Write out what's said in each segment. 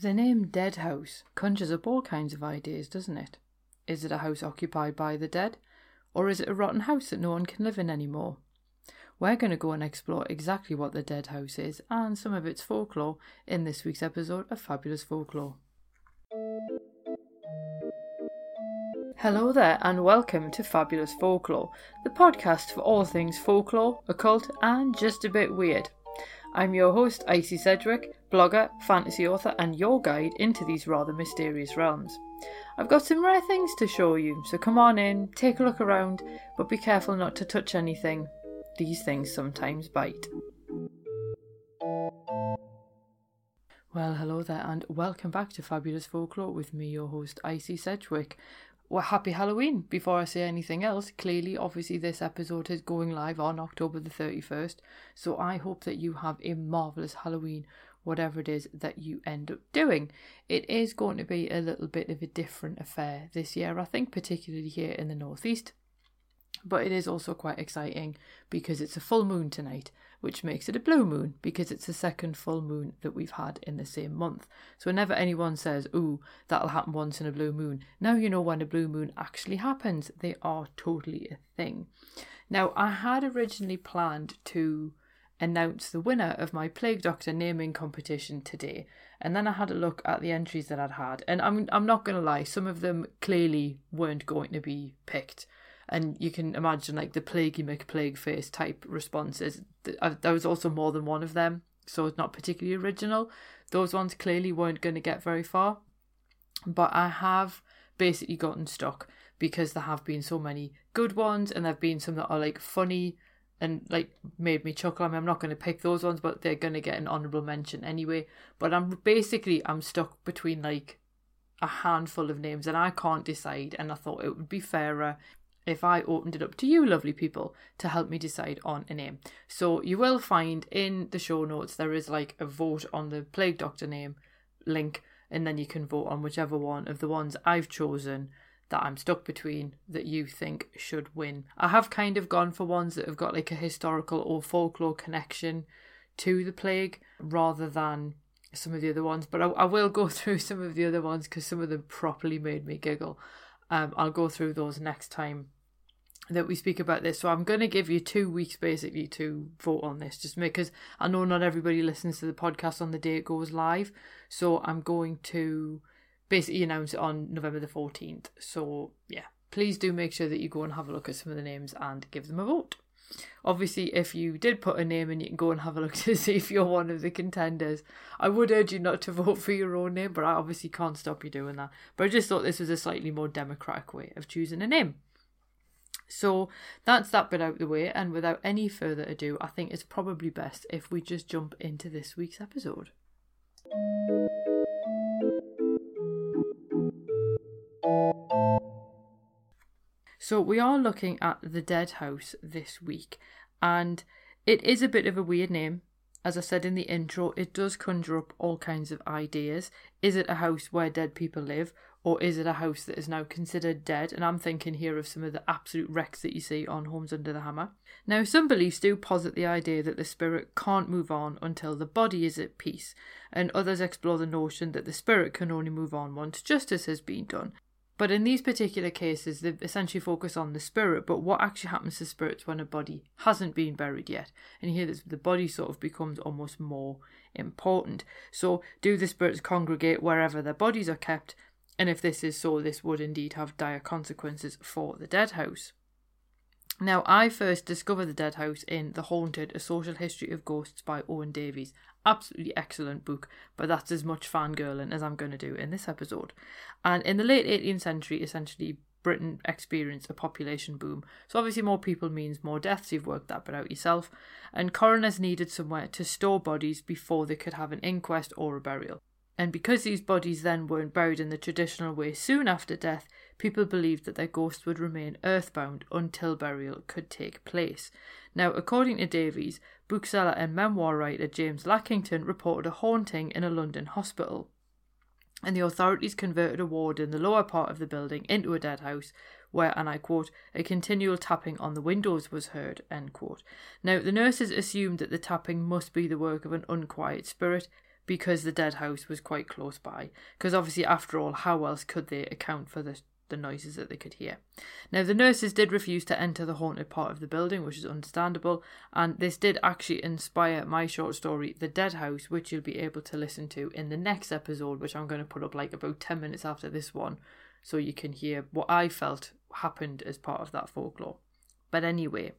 The name Dead House conjures up all kinds of ideas, doesn't it? Is it a house occupied by the dead? Or is it a rotten house that no one can live in anymore? We're going to go and explore exactly what the Dead House is and some of its folklore in this week's episode of Fabulous Folklore. Hello there, and welcome to Fabulous Folklore, the podcast for all things folklore, occult, and just a bit weird. I'm your host, Icy Sedgwick, blogger, fantasy author, and your guide into these rather mysterious realms. I've got some rare things to show you, so come on in, take a look around, but be careful not to touch anything. These things sometimes bite. Well, hello there, and welcome back to Fabulous Folklore with me, your host, Icy Sedgwick well, happy Halloween. Before I say anything else, clearly, obviously, this episode is going live on October the 31st. So I hope that you have a marvellous Halloween, whatever it is that you end up doing. It is going to be a little bit of a different affair this year, I think, particularly here in the Northeast. But it is also quite exciting because it's a full moon tonight which makes it a blue moon because it's the second full moon that we've had in the same month. So whenever anyone says, ooh, that'll happen once in a blue moon, now you know when a blue moon actually happens. They are totally a thing. Now, I had originally planned to announce the winner of my Plague Doctor naming competition today. And then I had a look at the entries that I'd had. And I'm, I'm not to lie, some of them clearly weren't going to be picked and you can imagine like the plaguey McPlague face type responses. There was also more than one of them, so it's not particularly original. Those ones clearly weren't going to get very far, but I have basically gotten stuck because there have been so many good ones, and there've been some that are like funny and like made me chuckle. I mean, I'm not going to pick those ones, but they're going to get an honorable mention anyway. But I'm basically I'm stuck between like a handful of names and I can't decide and I thought it would be fairer if I opened it up to you, lovely people, to help me decide on a name. So you will find in the show notes there is like a vote on the Plague Doctor name link, and then you can vote on whichever one of the ones I've chosen that I'm stuck between that you think should win. I have kind of gone for ones that have got like a historical or folklore connection to the plague rather than some of the other ones, but I, I will go through some of the other ones because some of them properly made me giggle. Um, I'll go through those next time that we speak about this. So I'm going to give you two weeks basically to vote on this, just because I know not everybody listens to the podcast on the day it goes live. So I'm going to basically announce it on November the 14th. So yeah, please do make sure that you go and have a look at some of the names and give them a vote. Obviously, if you did put a name in, you can go and have a look to see if you're one of the contenders. I would urge you not to vote for your own name, but I obviously can't stop you doing that. But I just thought this was a slightly more democratic way of choosing a name. So that's that bit out of the way, and without any further ado, I think it's probably best if we just jump into this week's episode. So we are looking at the Dead House this week, and it is a bit of a weird name. As I said in the intro, it does conjure up all kinds of ideas. Is it a house where dead people live? or is it a house that is now considered dead? And I'm thinking here of some of the absolute wrecks that you see on Homes Under the Hammer. Now, some beliefs do posit the idea that the spirit can't move on until the body is at peace, and others explore the notion that the spirit can only move on once justice has been done. But in these particular cases, they essentially focus on the spirit, but what actually happens to spirits when a body hasn't been buried yet? And here the body sort of becomes almost more important. So, do the spirits congregate wherever their bodies are kept? and if this is so, this would indeed have dire consequences for the Dead House. Now, I first discovered the Dead House in The Haunted, A Social History of Ghosts by Owen Davies. Absolutely excellent book, but that's as much fangirling as I'm going to do in this episode. And in the late 18th century, essentially, Britain experienced a population boom. So obviously more people means more deaths, you've worked that bit out yourself. And coroners needed somewhere to store bodies before they could have an inquest or a burial. And because these bodies then weren't buried in the traditional way soon after death, people believed that their ghosts would remain earthbound until burial could take place. Now, according to Davies, bookseller and memoir writer James Lackington reported a haunting in a London hospital. And the authorities converted a ward in the lower part of the building into a dead house, where, and I quote, a continual tapping on the windows was heard, end quote. Now, the nurses assumed that the tapping must be the work of an unquiet spirit, because the dead house was quite close by. Because obviously, after all, how else could they account for the the noises that they could hear. Now, the nurses did refuse to enter the haunted part of the building, which is understandable, and this did actually inspire my short story, The Dead House, which you'll be able to listen to in the next episode, which I'm going to put up like about 10 minutes after this one, so you can hear what I felt happened as part of that folklore. But anyway,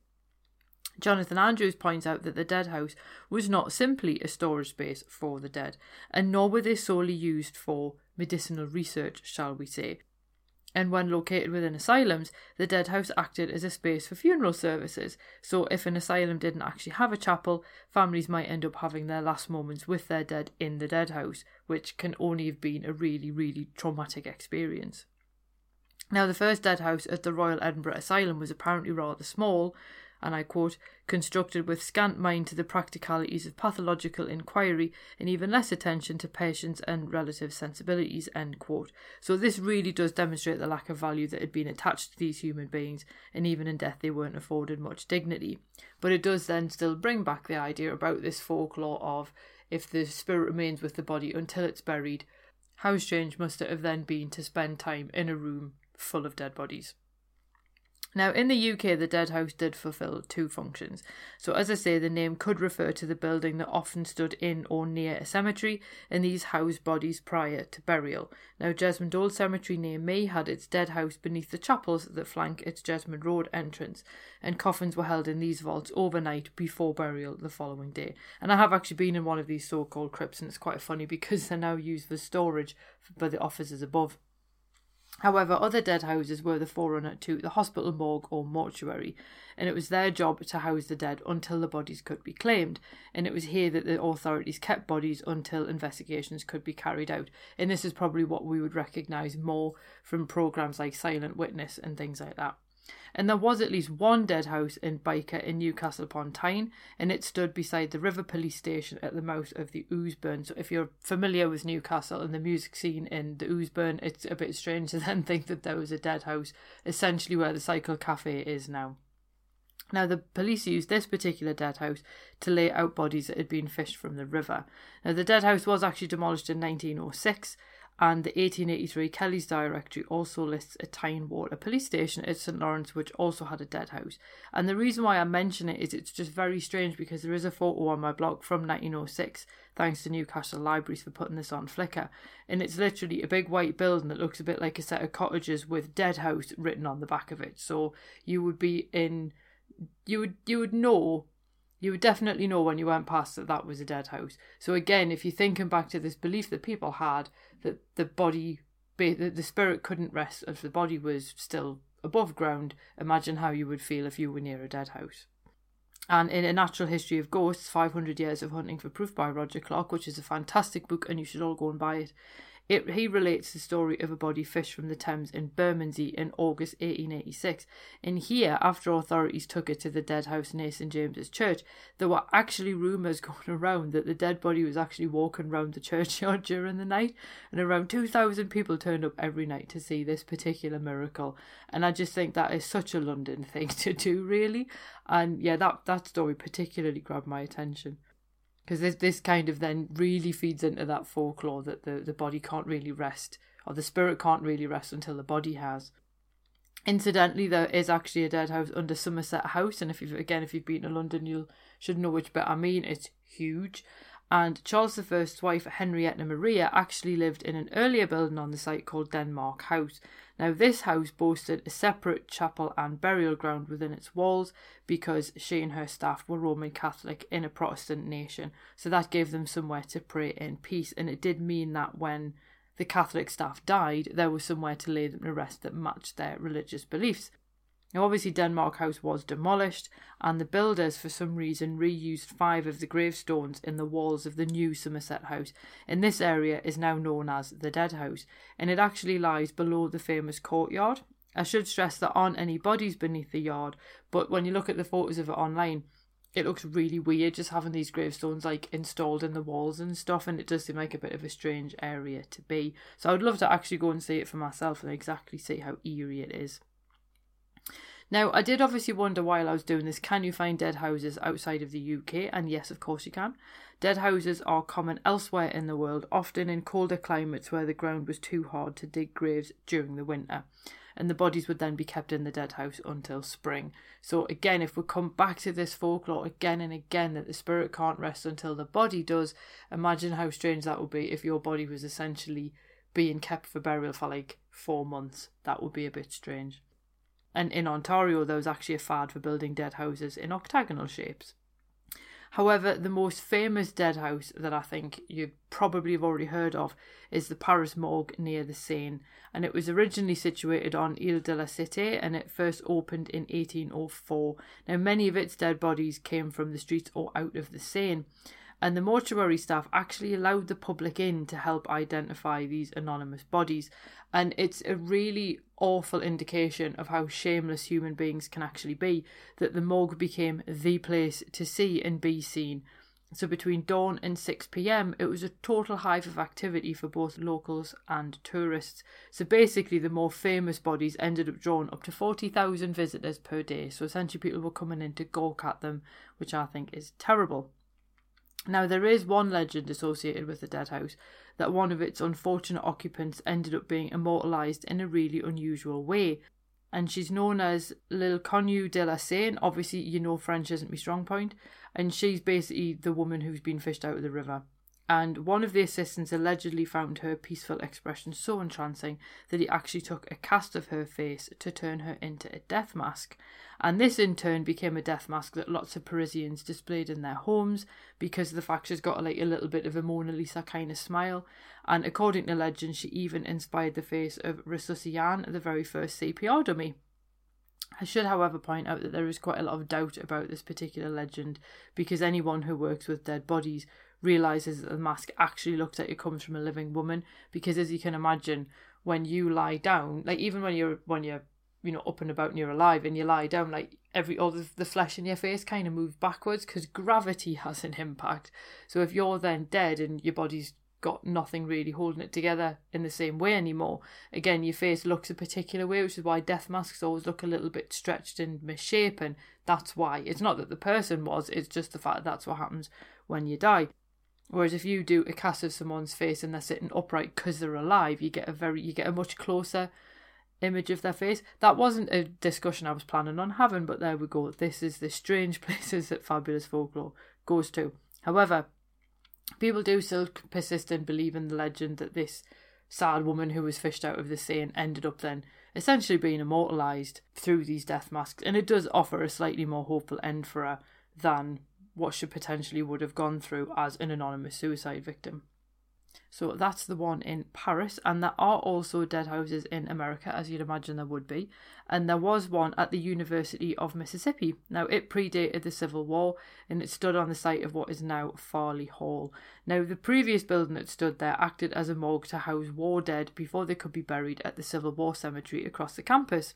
Jonathan Andrews points out that the dead house was not simply a storage space for the dead, and nor were they solely used for medicinal research, shall we say. And when located within asylums, the dead house acted as a space for funeral services. So, if an asylum didn't actually have a chapel, families might end up having their last moments with their dead in the dead house, which can only have been a really, really traumatic experience. Now, the first dead house at the Royal Edinburgh Asylum was apparently rather small, and I quote, constructed with scant mind to the practicalities of pathological inquiry and even less attention to patients' and relative sensibilities, end quote. So this really does demonstrate the lack of value that had been attached to these human beings, and even in death they weren't afforded much dignity. But it does then still bring back the idea about this folklore of if the spirit remains with the body until it's buried, how strange must it have then been to spend time in a room full of dead bodies. Now, in the UK, the Dead House did fulfil two functions. So, as I say, the name could refer to the building that often stood in or near a cemetery, and these housed bodies prior to burial. Now, Jesmond Old Cemetery near me had its dead house beneath the chapels that flank its Jesmond Road entrance, and coffins were held in these vaults overnight before burial the following day. And I have actually been in one of these so called crypts, and it's quite funny because they're now used for storage by the officers above. However, other dead houses were the forerunner to the hospital morgue or mortuary, and it was their job to house the dead until the bodies could be claimed. And it was here that the authorities kept bodies until investigations could be carried out. And this is probably what we would recognise more from programmes like Silent Witness and things like that and there was at least one dead house in Byker in Newcastle upon Tyne, and it stood beside the River Police Station at the mouth of the Ouseburn. So, if you're familiar with Newcastle and the music scene in the Ouseburn, it's a bit strange to then think that there was a dead house, essentially where the Cycle Cafe is now. Now, the police used this particular dead house to lay out bodies that had been fished from the river. Now, the dead house was actually demolished in 1906, and the 1883 Kelly's Directory also lists a Tyne Water police station at St Lawrence, which also had a dead house. And the reason why I mention it is it's just very strange because there is a photo on my blog from 1906, thanks to Newcastle Libraries for putting this on Flickr. And it's literally a big white building that looks a bit like a set of cottages with dead house written on the back of it. So you would be in, you would you would know you would definitely know when you went past that that was a dead house. So again, if you're thinking back to this belief that people had that the body, that the spirit couldn't rest if the body was still above ground, imagine how you would feel if you were near a dead house. And in A Natural History of Ghosts, 500 Years of Hunting for Proof by Roger Clarke, which is a fantastic book and you should all go and buy it, it, he relates the story of a body fished from the Thames in Bermondsey in August 1886. And here, after authorities took it to the dead house near St James's Church, there were actually rumours going around that the dead body was actually walking around the churchyard during the night. And around 2,000 people turned up every night to see this particular miracle. And I just think that is such a London thing to do, really. And yeah, that, that story particularly grabbed my attention because this this kind of then really feeds into that folklore that the the body can't really rest or the spirit can't really rest until the body has. Incidentally, there is actually a dead house under Somerset House, and if you've again if you've been to London, you should know which bit I mean. It's huge, and Charles I's wife Henrietta Maria actually lived in an earlier building on the site called Denmark House. Now, this house boasted a separate chapel and burial ground within its walls because she and her staff were Roman Catholic in a Protestant nation, so that gave them somewhere to pray in peace. And it did mean that when the Catholic staff died, there was somewhere to lay them to rest that matched their religious beliefs. Now, obviously, Denmark House was demolished, and the builders, for some reason, reused five of the gravestones in the walls of the new Somerset House. And this area is now known as the Dead House, and it actually lies below the famous courtyard. I should stress there aren't any bodies beneath the yard, but when you look at the photos of it online, it looks really weird just having these gravestones like installed in the walls and stuff, and it does seem like a bit of a strange area to be. So I would love to actually go and see it for myself and exactly see how eerie it is. Now, I did obviously wonder while I was doing this can you find dead houses outside of the UK? And yes, of course you can. Dead houses are common elsewhere in the world, often in colder climates where the ground was too hard to dig graves during the winter. And the bodies would then be kept in the dead house until spring. So, again, if we come back to this folklore again and again that the spirit can't rest until the body does, imagine how strange that would be if your body was essentially being kept for burial for like four months. That would be a bit strange. And in Ontario, there was actually a fad for building dead houses in octagonal shapes. However, the most famous dead house that I think you probably have already heard of is the Paris Morgue near the Seine, and it was originally situated on Ile de la Cité and it first opened in 1804. Now, many of its dead bodies came from the streets or out of the Seine, and the mortuary staff actually allowed the public in to help identify these anonymous bodies. And it's a really awful indication of how shameless human beings can actually be that the morgue became the place to see and be seen. So between dawn and 6 pm, it was a total hive of activity for both locals and tourists. So basically, the more famous bodies ended up drawing up to 40,000 visitors per day. So essentially, people were coming in to gawk at them, which I think is terrible. Now, there is one legend associated with the dead house that one of its unfortunate occupants ended up being immortalised in a really unusual way. And she's known as L'Inconnue de la Seine. Obviously, you know French isn't my strong point. And she's basically the woman who's been fished out of the river and one of the assistants allegedly found her peaceful expression so entrancing that he actually took a cast of her face to turn her into a death mask. And this in turn became a death mask that lots of Parisians displayed in their homes because the fact she's got like a little bit of a Mona Lisa kind of smile. And according to legend, she even inspired the face of Resusci Anne, the very first CPR dummy. I should, however, point out that there is quite a lot of doubt about this particular legend because anyone who works with dead bodies realizes that the mask actually looks like it comes from a living woman because as you can imagine when you lie down like even when you're when you're you know up and about and you're alive and you lie down like every all the, the flesh in your face kind of moves backwards because gravity has an impact. So if you're then dead and your body's got nothing really holding it together in the same way anymore again your face looks a particular way which is why death masks always look a little bit stretched and misshapen. That's why. It's not that the person was it's just the fact that that's what happens when you die Whereas if you do a cast of someone's face and they're sitting upright because they're alive, you get a very you get a much closer image of their face. That wasn't a discussion I was planning on having, but there we go. This is the strange places that fabulous folklore goes to. However, people do still persist in believing the legend that this sad woman who was fished out of the sea and ended up then essentially being immortalized through these death masks, and it does offer a slightly more hopeful end for her than what she potentially would have gone through as an anonymous suicide victim. So that's the one in Paris, and there are also dead houses in America, as you'd imagine there would be. And there was one at the University of Mississippi. Now, it predated the Civil War and it stood on the site of what is now Farley Hall. Now, the previous building that stood there acted as a morgue to house war dead before they could be buried at the Civil War cemetery across the campus.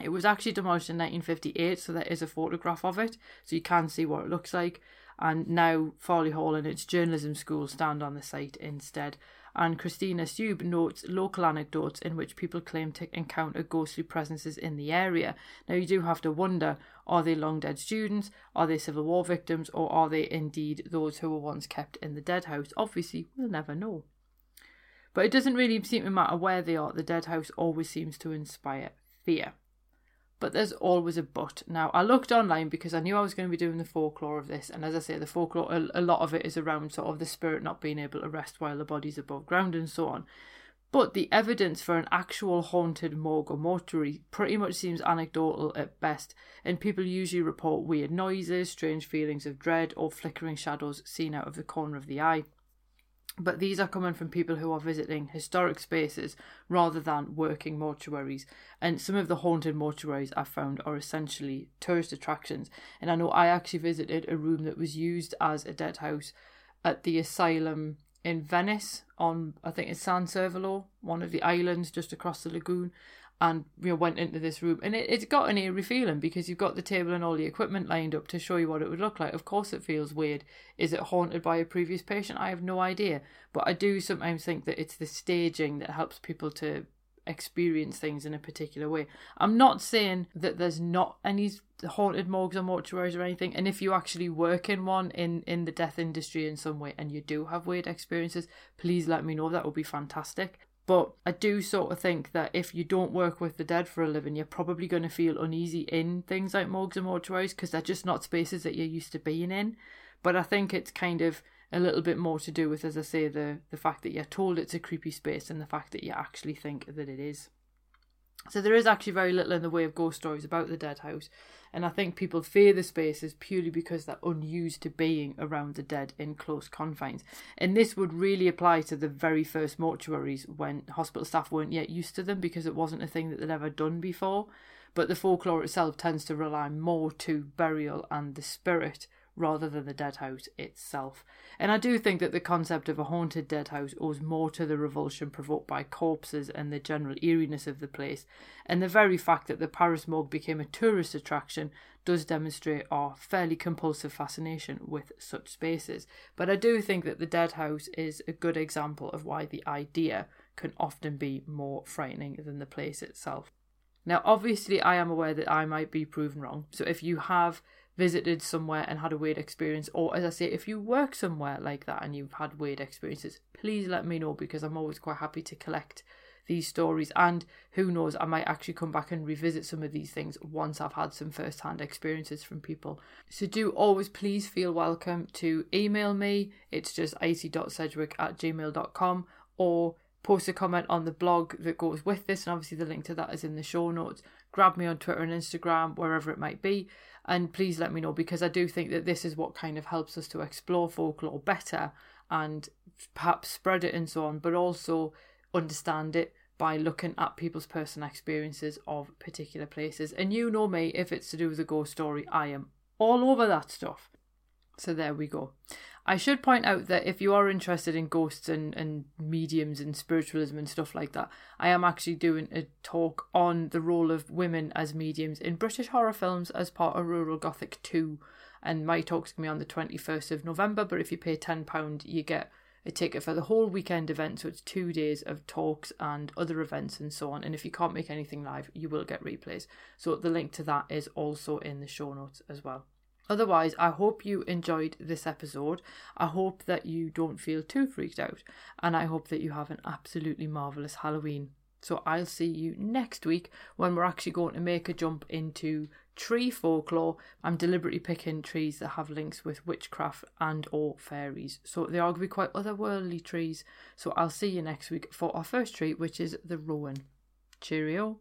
It was actually demolished in 1958, so there is a photograph of it, so you can see what it looks like. And now Farley Hall and its journalism school stand on the site instead. And Christina Sube notes local anecdotes in which people claim to encounter ghostly presences in the area. Now, you do have to wonder are they long dead students, are they Civil War victims, or are they indeed those who were once kept in the dead house? Obviously, we'll never know. But it doesn't really seem to matter where they are, the dead house always seems to inspire fear. But there's always a but. Now, I looked online because I knew I was going to be doing the folklore of this, and as I say, the folklore, a, a lot of it is around sort of the spirit not being able to rest while the body's above ground and so on. But the evidence for an actual haunted morgue or mortuary pretty much seems anecdotal at best, and people usually report weird noises, strange feelings of dread, or flickering shadows seen out of the corner of the eye but these are coming from people who are visiting historic spaces rather than working mortuaries. And some of the haunted mortuaries I've found are essentially tourist attractions. And I know I actually visited a room that was used as a dead house at the asylum in Venice on I think it's San Servolo, one of the islands just across the lagoon and you know went into this room and it, it's got an eerie feeling because you've got the table and all the equipment lined up to show you what it would look like of course it feels weird is it haunted by a previous patient i have no idea but i do sometimes think that it's the staging that helps people to experience things in a particular way. I'm not saying that there's not any haunted morgues or mortuaries or anything, and if you actually work in one in in the death industry in some way and you do have weird experiences, please let me know. That would be fantastic. But I do sort of think that if you don't work with the dead for a living, you're probably going to feel uneasy in things like morgues and mortuaries because they're just not spaces that you're used to being in. But I think it's kind of a little bit more to do with, as I say, the the fact that you're told it's a creepy space and the fact that you actually think that it is. So there is actually very little in the way of ghost stories about the dead house, and I think people fear the spaces purely because they're unused to being around the dead in close confines. And this would really apply to the very first mortuaries when hospital staff weren't yet used to them because it wasn't a thing that they'd ever done before. But the folklore itself tends to rely more to burial and the spirit rather than the dead house itself. And I do think that the concept of a haunted dead house owes more to the revulsion provoked by corpses and the general eeriness of the place, and the very fact that the Paris Morgue became a tourist attraction does demonstrate our fairly compulsive fascination with such spaces. But I do think that the dead house is a good example of why the idea can often be more frightening than the place itself. Now, obviously, I am aware that I might be proven wrong. So if you have visited somewhere and had a weird experience, or as I say, if you work somewhere like that and you've had weird experiences, please let me know because I'm always quite happy to collect these stories. And who knows, I might actually come back and revisit some of these things once I've had some first hand experiences from people. So do always please feel welcome to email me. It's just icy.sedgwick at gmail.com or post a comment on the blog that goes with this. And obviously, the link to that is in the show notes. Grab me on Twitter and Instagram, wherever it might be and please let me know because I do think that this is what kind of helps us to explore folklore better and perhaps spread it and so on, but also understand it by looking at people's personal experiences of particular places. And you know me, if it's to do with a ghost story, I am all over that stuff. So there we go. I should point out that if you are interested in ghosts and, and mediums and spiritualism and stuff like that, I am actually doing a talk on the role of women as mediums in British horror films as part of Rural Gothic 2. And my talk's going to be on the 21st of November, but if you pay £10, you get a ticket for the whole weekend event. So it's two days of talks and other events and so on. And if you can't make anything live, you will get replays. So the link to that is also in the show notes as well. Otherwise, I hope you enjoyed this episode. I hope that you don't feel too freaked out, and I hope that you have an absolutely marvellous Halloween. So I'll see you next week when we're actually going to make a jump into tree folklore. I'm deliberately picking trees that have links with witchcraft and or fairies. So they are going to be quite otherworldly trees. So I'll see you next week for our first tree, which is the rowan. Cheerio.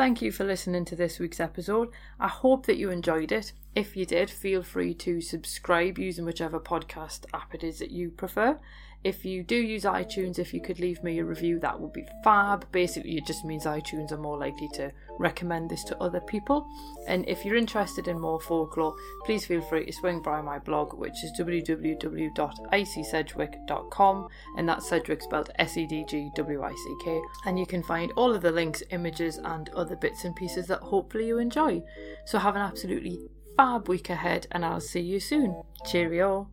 Thank you for listening to this week's episode. I hope that you enjoyed it. If you did, feel free to subscribe using whichever podcast app it is that you prefer. If you do use iTunes, if you could leave me a review, that would be fab. Basically, it just means iTunes are more likely to recommend this to other people. And if you're interested in more folklore, please feel free to swing by my blog, which is www.icysedgwick.com, and that's Sedgwick spelled S E D G W I C K. And you can find all of the links, images, and other bits and pieces that hopefully you enjoy. So have an absolutely fab week ahead, and I'll see you soon. Cheerio.